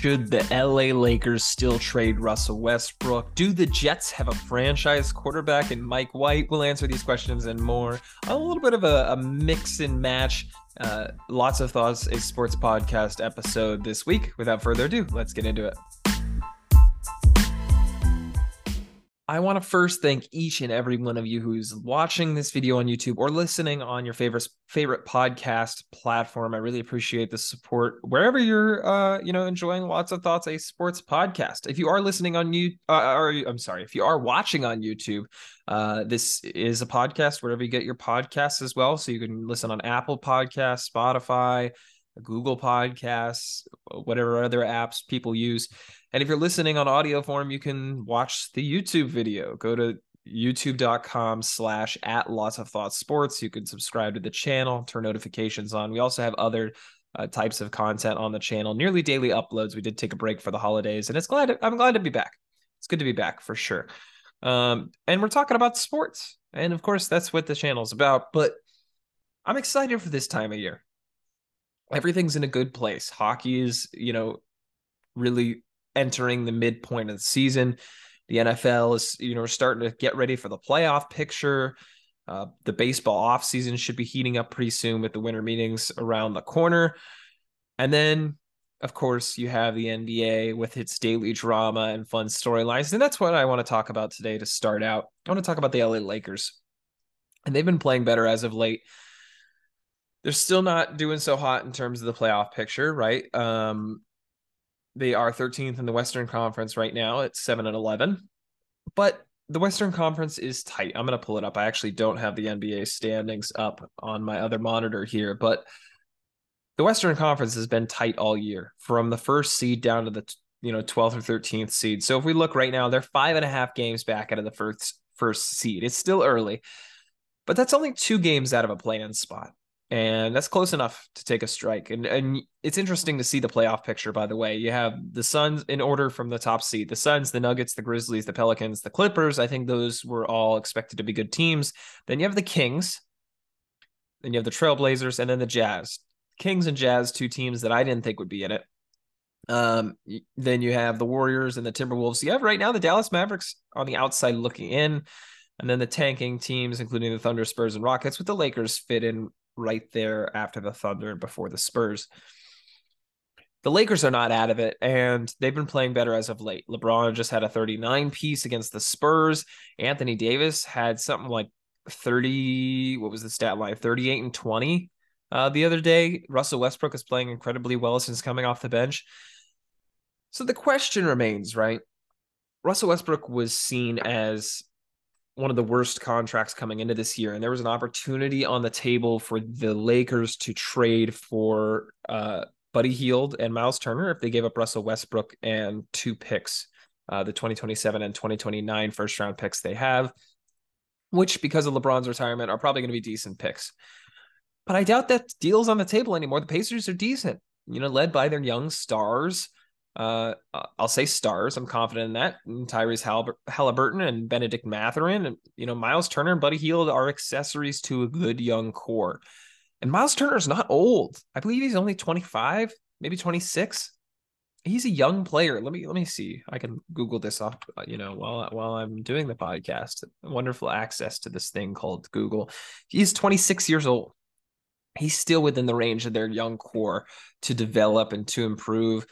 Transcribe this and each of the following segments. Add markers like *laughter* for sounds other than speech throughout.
Should the LA Lakers still trade Russell Westbrook? Do the Jets have a franchise quarterback in Mike White? We'll answer these questions and more. A little bit of a, a mix and match. Uh, lots of thoughts, a sports podcast episode this week. Without further ado, let's get into it. I want to first thank each and every one of you who's watching this video on YouTube or listening on your favorite favorite podcast platform. I really appreciate the support wherever you're, uh, you know, enjoying lots of thoughts a sports podcast. If you are listening on you, uh, or I'm sorry, if you are watching on YouTube, uh, this is a podcast wherever you get your podcasts as well. So you can listen on Apple Podcasts, Spotify, Google Podcasts, whatever other apps people use. And if you're listening on audio form, you can watch the YouTube video. Go to youtube.com slash at lots of thoughts sports. You can subscribe to the channel, turn notifications on. We also have other uh, types of content on the channel, nearly daily uploads. We did take a break for the holidays, and it's glad to, I'm glad to be back. It's good to be back for sure. Um, and we're talking about sports, and of course that's what the channel's about. But I'm excited for this time of year. Everything's in a good place. Hockey is, you know, really entering the midpoint of the season. The NFL is, you know, starting to get ready for the playoff picture. Uh, the baseball offseason should be heating up pretty soon with the winter meetings around the corner. And then, of course, you have the NBA with its daily drama and fun storylines. And that's what I want to talk about today to start out. I want to talk about the LA Lakers. And they've been playing better as of late. They're still not doing so hot in terms of the playoff picture, right? Um, they are 13th in the Western Conference right now at 7 and 11. But the Western Conference is tight. I'm going to pull it up. I actually don't have the NBA standings up on my other monitor here, but the Western Conference has been tight all year from the first seed down to the you know 12th or 13th seed. So if we look right now, they're five and a half games back out of the first first seed. It's still early, but that's only two games out of a play-in spot and that's close enough to take a strike. And and it's interesting to see the playoff picture. By the way, you have the Suns in order from the top seed: the Suns, the Nuggets, the Grizzlies, the Pelicans, the Clippers. I think those were all expected to be good teams. Then you have the Kings, then you have the Trailblazers, and then the Jazz. Kings and Jazz, two teams that I didn't think would be in it. Um, then you have the Warriors and the Timberwolves. You have right now the Dallas Mavericks on the outside looking in. And then the tanking teams, including the Thunder, Spurs, and Rockets, with the Lakers fit in right there after the Thunder and before the Spurs. The Lakers are not out of it, and they've been playing better as of late. LeBron just had a 39 piece against the Spurs. Anthony Davis had something like 30, what was the stat line? 38 and 20 uh, the other day. Russell Westbrook is playing incredibly well since coming off the bench. So the question remains, right? Russell Westbrook was seen as one of the worst contracts coming into this year, and there was an opportunity on the table for the Lakers to trade for uh, Buddy Hield and Miles Turner if they gave up Russell Westbrook and two picks, uh, the 2027 and 2029 first round picks they have, which because of LeBron's retirement are probably going to be decent picks. But I doubt that deal's on the table anymore. The Pacers are decent, you know, led by their young stars. Uh, I'll say stars. I'm confident in that. And Tyrese Haliburton and Bennedict Mathurin and you know Miles Turner and Buddy Hield are accessories to a good young core. And Miles Turner is not old. I believe he's only 25, maybe 26. He's a young player. Let me let me see. I can Google this up. Uh, you know, while while I'm doing the podcast. Wonderful access to this thing called Google. He's 26 years old. He's still within the range of their young core to develop and to improve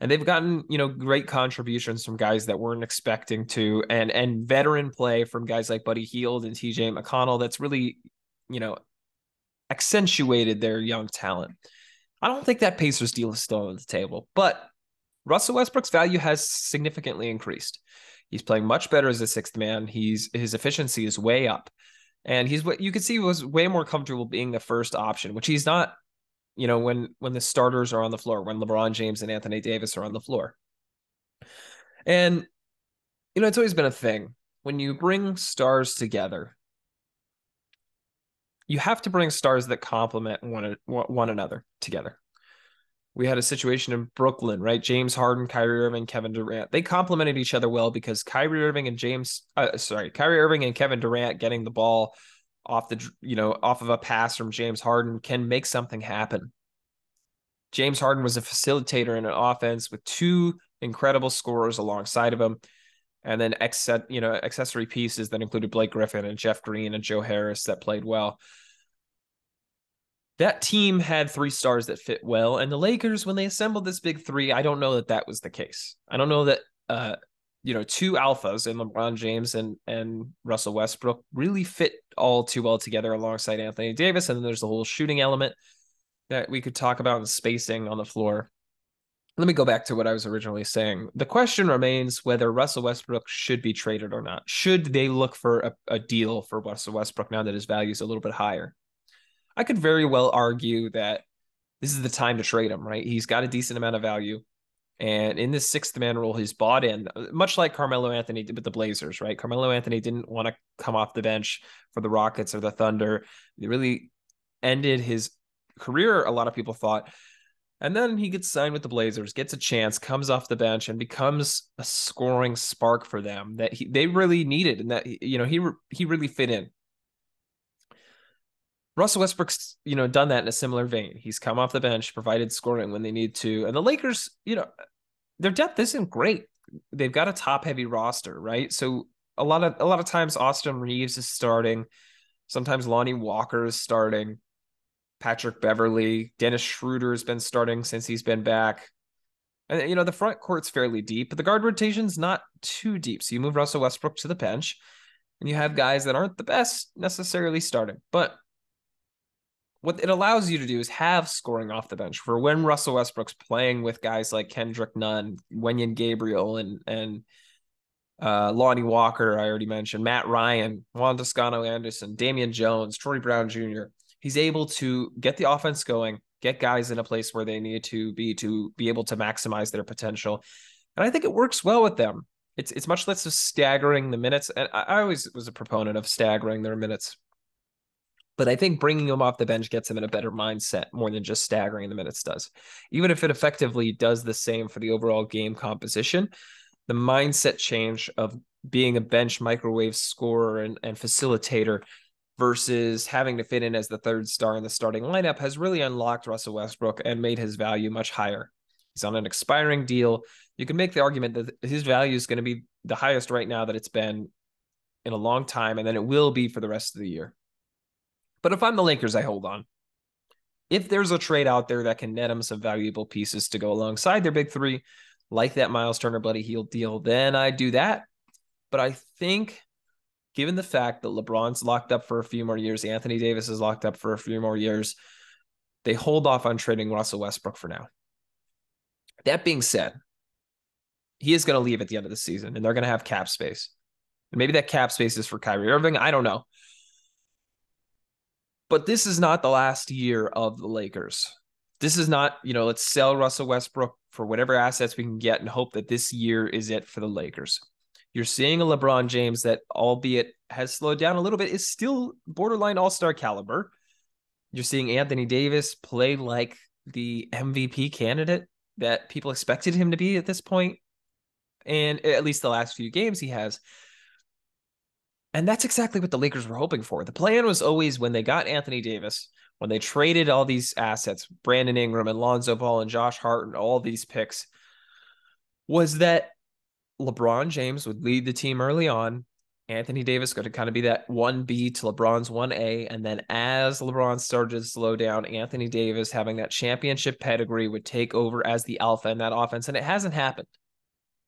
and they've gotten you know great contributions from guys that weren't expecting to and and veteran play from guys like buddy hield and tj mcconnell that's really you know accentuated their young talent. I don't think that pacers deal is still on the table but russell westbrook's value has significantly increased. He's playing much better as a sixth man. He's his efficiency is way up. And he's what you could see was way more comfortable being the first option which he's not you know, when when the starters are on the floor, when LeBron James and Anthony Davis are on the floor. And you know, it's always been a thing. When you bring stars together, you have to bring stars that complement one one another together. We had a situation in Brooklyn, right? James Harden, Kyrie Irving, Kevin Durant. They complemented each other well because Kyrie Irving and James, uh, sorry, Kyrie Irving and Kevin Durant getting the ball off the you know off of a pass from James Harden can make something happen. James Harden was a facilitator in an offense with two incredible scorers alongside of him. And then ex- you know, accessory pieces that included Blake Griffin and Jeff Green and Joe Harris that played well. That team had three stars that fit well. And the Lakers, when they assembled this big three, I don't know that that was the case. I don't know that, uh, you know, two alphas and LeBron James and and Russell Westbrook really fit all too well together alongside Anthony Davis. And then there's the whole shooting element that we could talk about and spacing on the floor. Let me go back to what I was originally saying. The question remains whether Russell Westbrook should be traded or not. Should they look for a, a deal for Russell Westbrook now that his value is a little bit higher? I could very well argue that this is the time to trade him, right? He's got a decent amount of value. And in this sixth man role, he's bought in, uh, much like Carmelo Anthony did with the Blazers, right? Carmelo Anthony didn't want to come off the bench for the Rockets or the Thunder. He really ended his career, a lot of people thought. And then he gets signed with the Blazers, gets a chance, comes off the bench, and becomes a scoring spark for them that he, they really needed, and that you know he he really fit in. Russell Westbrook's you know done that in a similar vein. He's come off the bench, provided scoring when they need to, and the Lakers, you know, their depth isn't great. They've got a top heavy roster, right? So a lot of a lot of times Austin Reaves is starting, sometimes Lonnie Walker is starting. Patrick Beverley, Dennis Schroeder has been starting since he's been back. And you know, the front court's fairly deep, but the guard rotation's not too deep. So you move Russell Westbrook to the bench and you have guys that aren't the best necessarily starting. But what it allows you to do is have scoring off the bench for when Russell Westbrook's playing with guys like Kendrick Nunn, Wenyen Gabriel, and and uh, Lonnie Walker, I already mentioned, Matt Ryan, Juan Toscano Anderson, Damian Jones, Troy Brown Jr he's able to get the offense going, get guys in a place where they need to be to be able to maximize their potential. And I think it works well with them. It's it's much less of staggering the minutes. And I, I always was a proponent of staggering their minutes. But I think bringing him off the bench gets him in a better mindset more than just staggering the minutes does. Even if it effectively does the same for the overall game composition, the mindset change of being a bench microwave scorer and, and facilitator versus having to fit in as the third star in the starting lineup has really unlocked Russell Westbrook and made his value much higher. He's on an expiring deal. You can make the argument that his value is going to be the highest right now that it's been in a long time, and then it will be for the rest of the year. But if I'm the Lakers, I hold on. If there's a trade out there that can net them some valuable pieces to go alongside their big three, like that Miles Turner Buddy Hield deal, then I do that. But I think given the fact that LeBron's locked up for a few more years, Anthony Davis is locked up for a few more years, they hold off on trading Russell Westbrook for now. That being said, he is going to leave at the end of the season and they're going to have cap space. And maybe that cap space is for Kyrie Irving. I don't know. But this is not the last year of the Lakers. This is not, you know, let's sell Russell Westbrook for whatever assets we can get and hope that this year is it for the Lakers. You're seeing a LeBron James that, albeit has slowed down a little bit, is still borderline all star caliber. You're seeing Anthony Davis play like the MVP candidate that people expected him to be at this point. And at least the last few games he has. And that's exactly what the Lakers were hoping for. The plan was always when they got Anthony Davis, when they traded all these assets, Brandon Ingram and Lonzo Ball and Josh Hart and all these picks, was that LeBron James would lead the team early on. Anthony Davis going to kind of be that 1B to LeBron's 1A. And then as LeBron started to slow down, Anthony Davis having that championship pedigree would take over as the alpha in that offense. And it hasn't happened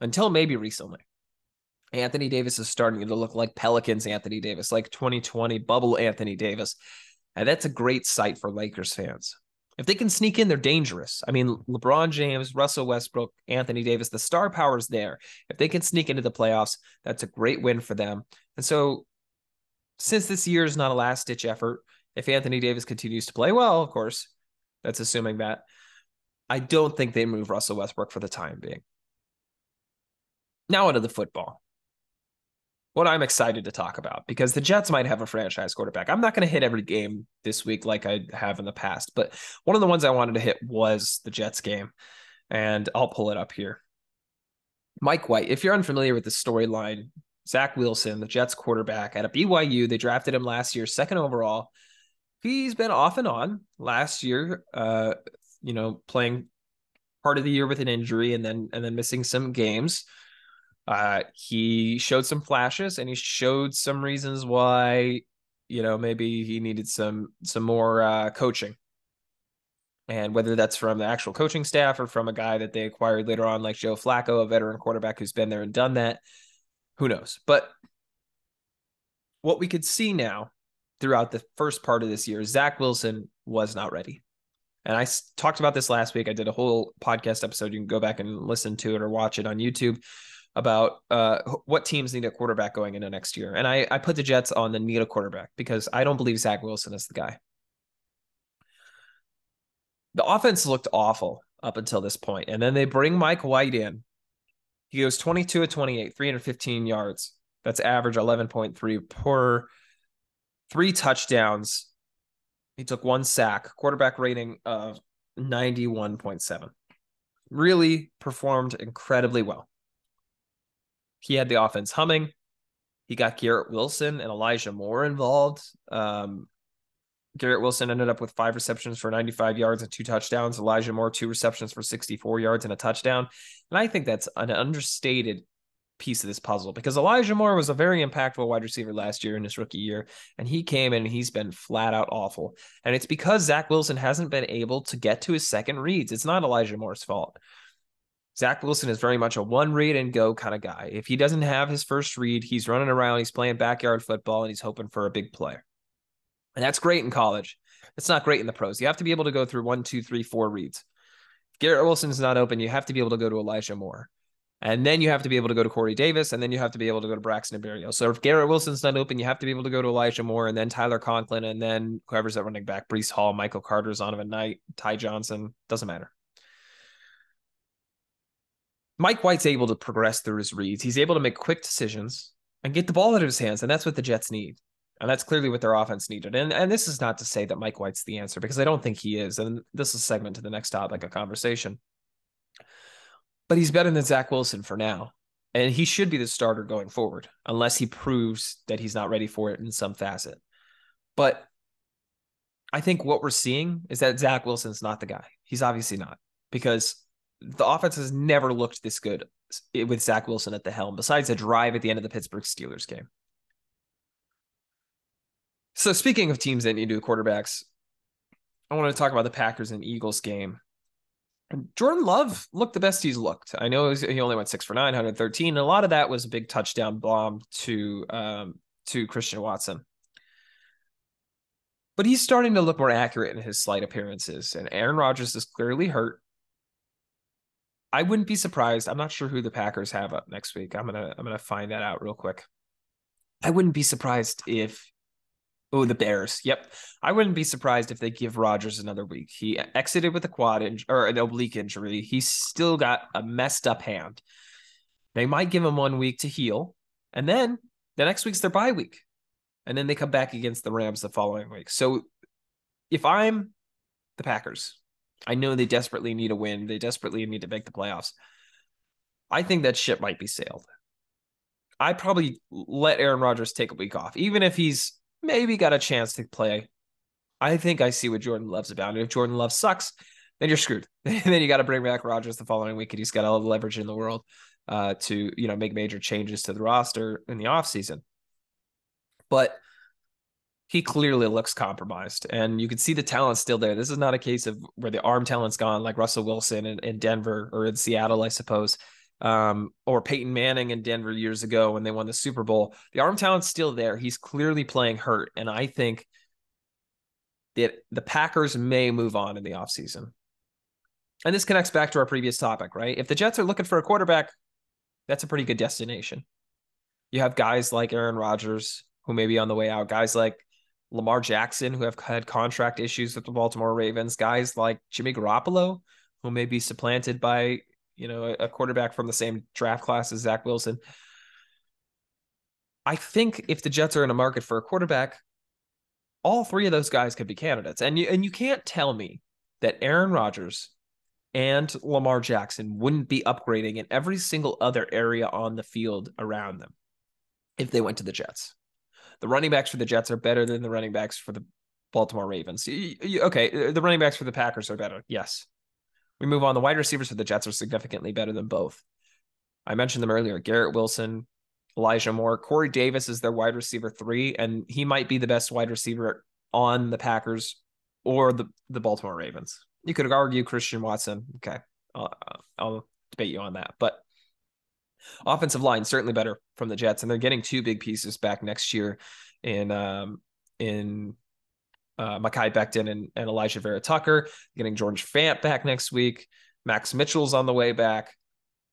until maybe recently. Anthony Davis is starting to look like Pelicans Anthony Davis, like 2020 bubble Anthony Davis. And that's a great sight for Lakers fans. If they can sneak in, they're dangerous. I mean, LeBron James, Russell Westbrook, Anthony Davis, the star power is there. If they can sneak into the playoffs, that's a great win for them. And so, since this year is not a last ditch effort, if Anthony Davis continues to play well, of course, that's assuming that. I don't think they move Russell Westbrook for the time being. Now, into the football what I'm excited to talk about because the Jets might have a franchise quarterback. I'm not going to hit every game this week like I have in the past, but one of the ones I wanted to hit was the Jets game, and I'll pull it up here. Mike White, if you're unfamiliar with the storyline, Zach Wilson, the Jets quarterback at a BYU, they drafted him last year, second overall. He's been off and on last year. Uh, you know, playing part of the year with an injury and then and then missing some games. Uh, he showed some flashes and he showed some reasons why, you know, maybe he needed some some more uh, coaching. And whether that's from the actual coaching staff or from a guy that they acquired later on, like Joe Flacco, a veteran quarterback who's been there and done that, who knows? But what we could see now throughout the first part of this year, Zach Wilson was not ready. And I talked about this last week. I did a whole podcast episode. You can go back and listen to it or watch it on YouTube about uh, what teams need a quarterback going into next year. And I, I put the Jets on the need a quarterback because I don't believe Zach Wilson is the guy. The offense looked awful up until this point, And then they bring Mike White in. He goes 22 to 28, 315 yards. That's average 11.3 per three touchdowns. He took one sack, quarterback rating of 91.7. Really performed incredibly well. He had the offense humming. He got Garrett Wilson and Elijah Moore involved. Um, Garrett Wilson ended up with five receptions for 95 yards and two touchdowns. Elijah Moore, two receptions for 64 yards and a touchdown. And I think that's an understated piece of this puzzle because Elijah Moore was a very impactful wide receiver last year in his rookie year, and he came in and he's been flat out awful. And it's because Zach Wilson hasn't been able to get to his second reads. It's not Elijah Moore's fault. Zach Wilson is very much a one read and go kind of guy. If he doesn't have his first read, he's running around, he's playing backyard football, and he's hoping for a big play. And that's great in college. It's not great in the pros. You have to be able to go through one, two, three, four reads. If Garrett Wilson's not open, you have to be able to go to Elijah Moore. And then you have to be able to go to Corey Davis, and then you have to be able to go to Braxton Berrios. So if Garrett Wilson's not open, you have to be able to go to Elijah Moore, and then Tyler Conklin, and then whoever's at running back, Breece Hall, Michael Carter, Zonovan Knight, Ty Johnson, doesn't matter. Mike White's able to progress through his reads. He's able to make quick decisions and get the ball out of his hands, and that's what the Jets need. And that's clearly what their offense needed. And and this is not to say that Mike White's the answer because I don't think he is. And this is a segment to the next topic of conversation but he's better than Zach Wilson for now. And he should be the starter going forward, unless he proves that he's not ready for it in some facet. But I think what we're seeing is that Zach Wilson's not the guy. He's obviously not because the offense has never looked this good with Zach Wilson at the helm, besides a drive at the end of the Pittsburgh Steelers game. So, speaking of teams that need new quarterbacks, I want to talk about the Packers and Eagles game. Jordan Love looked the best he's looked. I know he only went six for nine, 113. And a lot of that was a big touchdown bomb to um, to Christian Watson. But he's starting to look more accurate in his slight appearances. And Aaron Rodgers is clearly hurt. I wouldn't be surprised. I'm not sure who the Packers have up next week. I'm gonna I'm gonna find that out real quick. I wouldn't be surprised if Oh, the Bears. Yep. I wouldn't be surprised if they give Rodgers another week. He exited with a quad injury or an oblique injury. He's still got a messed up hand. They might give him one week to heal. And then the next week's their bye week. And then they come back against the Rams the following week. So if I'm the Packers, I know they desperately need a win. They desperately need to make the playoffs. I think that ship might be sailed. I probably let Aaron Rodgers take a week off, even if he's maybe got a chance to play. I think I see what Jordan Love's about. And if Jordan Love sucks, then you're screwed. *laughs* then you got to bring back Rodgers the following week, and he's got all the leverage in the world uh, to you know make major changes to the roster in the offseason. But he clearly looks compromised, and you can see the talent still there. This is not a case of where the arm talent's gone, like Russell Wilson in, in Denver or in Seattle, I suppose um, or Peyton Manning in Denver years ago when they won the Super Bowl. The arm talent's still there. He's clearly playing hurt. And I think that the Packers may move on in the offseason. And this connects back to our previous topic, right? If the Jets are looking for a quarterback, that's a pretty good destination. You have guys like Aaron Rodgers who may be on the way out, guys like Lamar Jackson who have had contract issues with the Baltimore Ravens, guys like Jimmy Garoppolo who may be supplanted by you know, a, quarterback from the same draft class as Zach Wilson. I think if the Jets are in a market for a quarterback, all three of those guys could be candidates. And you and you can't tell me that Aaron Rodgers and Lamar Jackson wouldn't be upgrading in every single other area on the field around them if they went to the Jets. The running backs for the Jets are better than the running backs for the Baltimore Ravens. Okay, uh, the running backs for the Packers are better. Yes. We move on. The wide receivers for the Jets are significantly better than both. I mentioned them earlier Garrett Wilson, Elijah Moore. Corey Davis is their wide receiver three, and he might be the best wide receiver on the Packers or the, the Baltimore Ravens. You could argue Christian Watson. Okay. I'll, I'll debate you on that. But offensive line certainly better from the Jets, and they're getting two big pieces back next year in um, in uh, Mekhi Becton and, and Alijah Vera Tucker. Getting George Fant back next week. Max Mitchell's on the way back.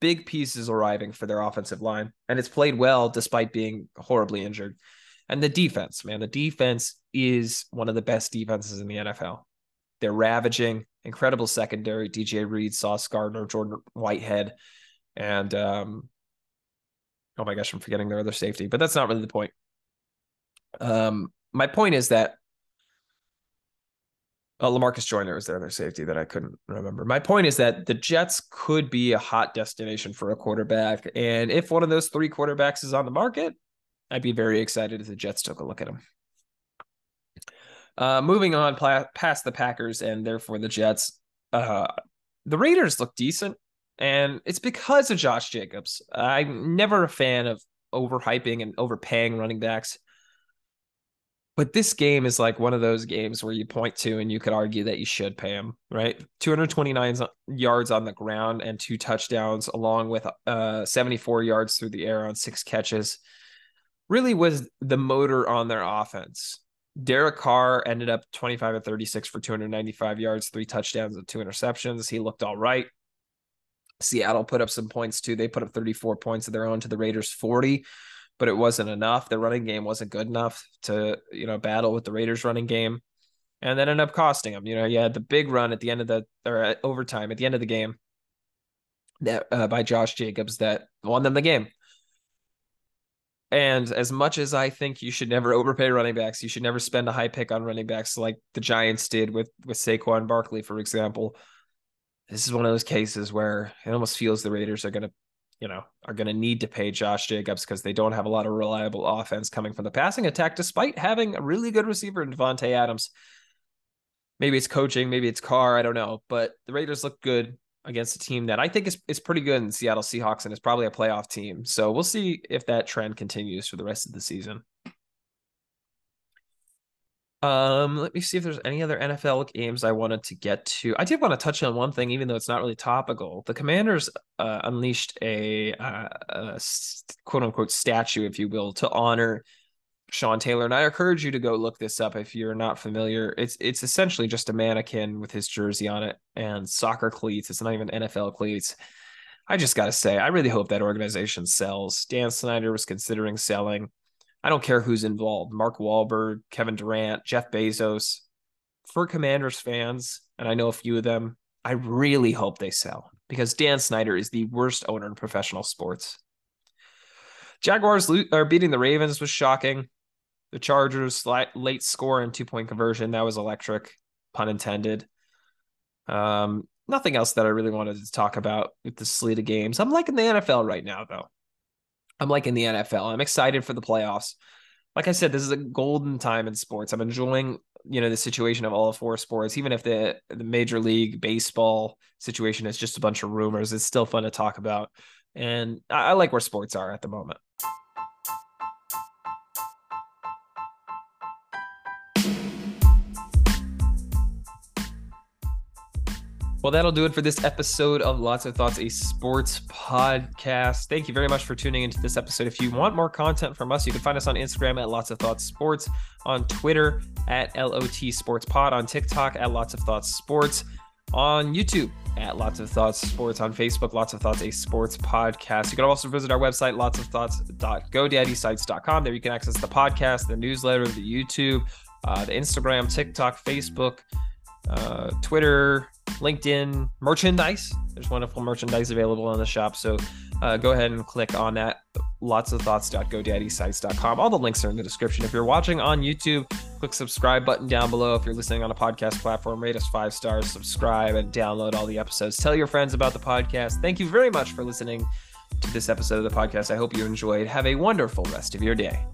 Big pieces arriving for their offensive line, and it's played well despite being horribly injured. And the defense, man, the defense is one of the best defenses in the NFL. They're ravaging, incredible secondary. DJ Reed, Sauce Gardner, Jordan Whitehead, and um, oh my gosh, I'm forgetting their other safety, but that's not really the point. Um, my point is that uh, Lamarcus Joyner was their other safety that I couldn't remember. My point is that the Jets could be a hot destination for a quarterback, and if one of those three quarterbacks is on the market, I'd be very excited if the Jets took a look at him. Uh, moving on pla- past the Packers and therefore the Jets, uh, the Raiders look decent, and it's because of Josh Jacobs. I'm never a fan of overhyping and overpaying running backs. But this game is like one of those games where you point to and you could argue that you should pay him, right? 229 yards on the ground and two touchdowns, along with uh, 74 yards through the air on six catches, really was the motor on their offense. Derek Carr ended up 25 and 36 for 295 yards, three touchdowns, and two interceptions. He looked all right. Seattle put up some points too. They put up 34 points of their own to the Raiders 40, but it wasn't enough. The running game wasn't good enough to, you know, battle with the Raiders running game. And that ended up costing them. You know, you had the big run at the end of the or at overtime at the end of the game that uh, by Josh Jacobs that won them the game. And as much as I think you should never overpay running backs, you should never spend a high pick on running backs like the Giants did with with Saquon Barkley, for example this is one of those cases where it almost feels the Raiders are going to, you know, are going to need to pay Josh Jacobs because they don't have a lot of reliable offense coming from the passing attack, despite having a really good receiver in Davante Adams. Maybe it's coaching, maybe it's Carr, I don't know, but the Raiders look good against a team that I think is is pretty good in Seattle Seahawks and is probably a playoff team. So we'll see if that trend continues for the rest of the season. Um, let me see if there's any other NFL games I wanted to get to. I did want to touch on one thing, even though it's not really topical. The Commanders uh, unleashed a, uh, a quote unquote statue, if you will, to honor Sean Taylor. And I encourage you to go look this up if you're not familiar. It's it's essentially just a mannequin with his jersey on it and soccer cleats. It's not even NFL cleats. I just got to say, I really hope that organization sells. Dan Snyder was considering selling. I don't care who's involved Mark Wahlberg, Kevin Durant, Jeff Bezos. For Commanders fans, and I know a few of them, I really hope they sell because Dan Snyder is the worst owner in professional sports. Jaguars are beating the Ravens was shocking. The Chargers late score and two point conversion that was electric, pun intended. Um, nothing else that I really wanted to talk about with the slate of games. I'm liking the NFL right now, though. I'm liking the NFL. I'm excited for the playoffs. Like I said, this is a golden time in sports. I'm enjoying, you know, the situation of all four sports, even if the the major league baseball situation is just a bunch of rumors. It's still fun to talk about, and I, I like where sports are at the moment. Well, that'll do it for this episode of Lots of Thoughts, a sports podcast. Thank you very much for tuning into this episode. If you want more content from us, you can find us on Instagram at Lots of Thoughts Sports, on Twitter at LOT Sports Pod, on TikTok at Lots of Thoughts Sports, on YouTube at Lots of Thoughts Sports, on Facebook, Lots of Thoughts, a sports podcast. You can also visit our website, lots of thoughts.godaddysite.com. There you can access the podcast, the newsletter, the YouTube, uh, the Instagram, TikTok, Facebook, uh, Twitter, LinkedIn, merchandise. There's wonderful merchandise available in the shop. So uh, go ahead and click on that. Lots of thoughts.godaddysite.com. All the links are in the description. If you're watching on YouTube, click subscribe button down below. If you're listening on a podcast platform, rate us five stars, subscribe, and download all the episodes. Tell your friends about the podcast. Thank you very much for listening to this episode of the podcast. I hope you enjoyed. Have a wonderful rest of your day.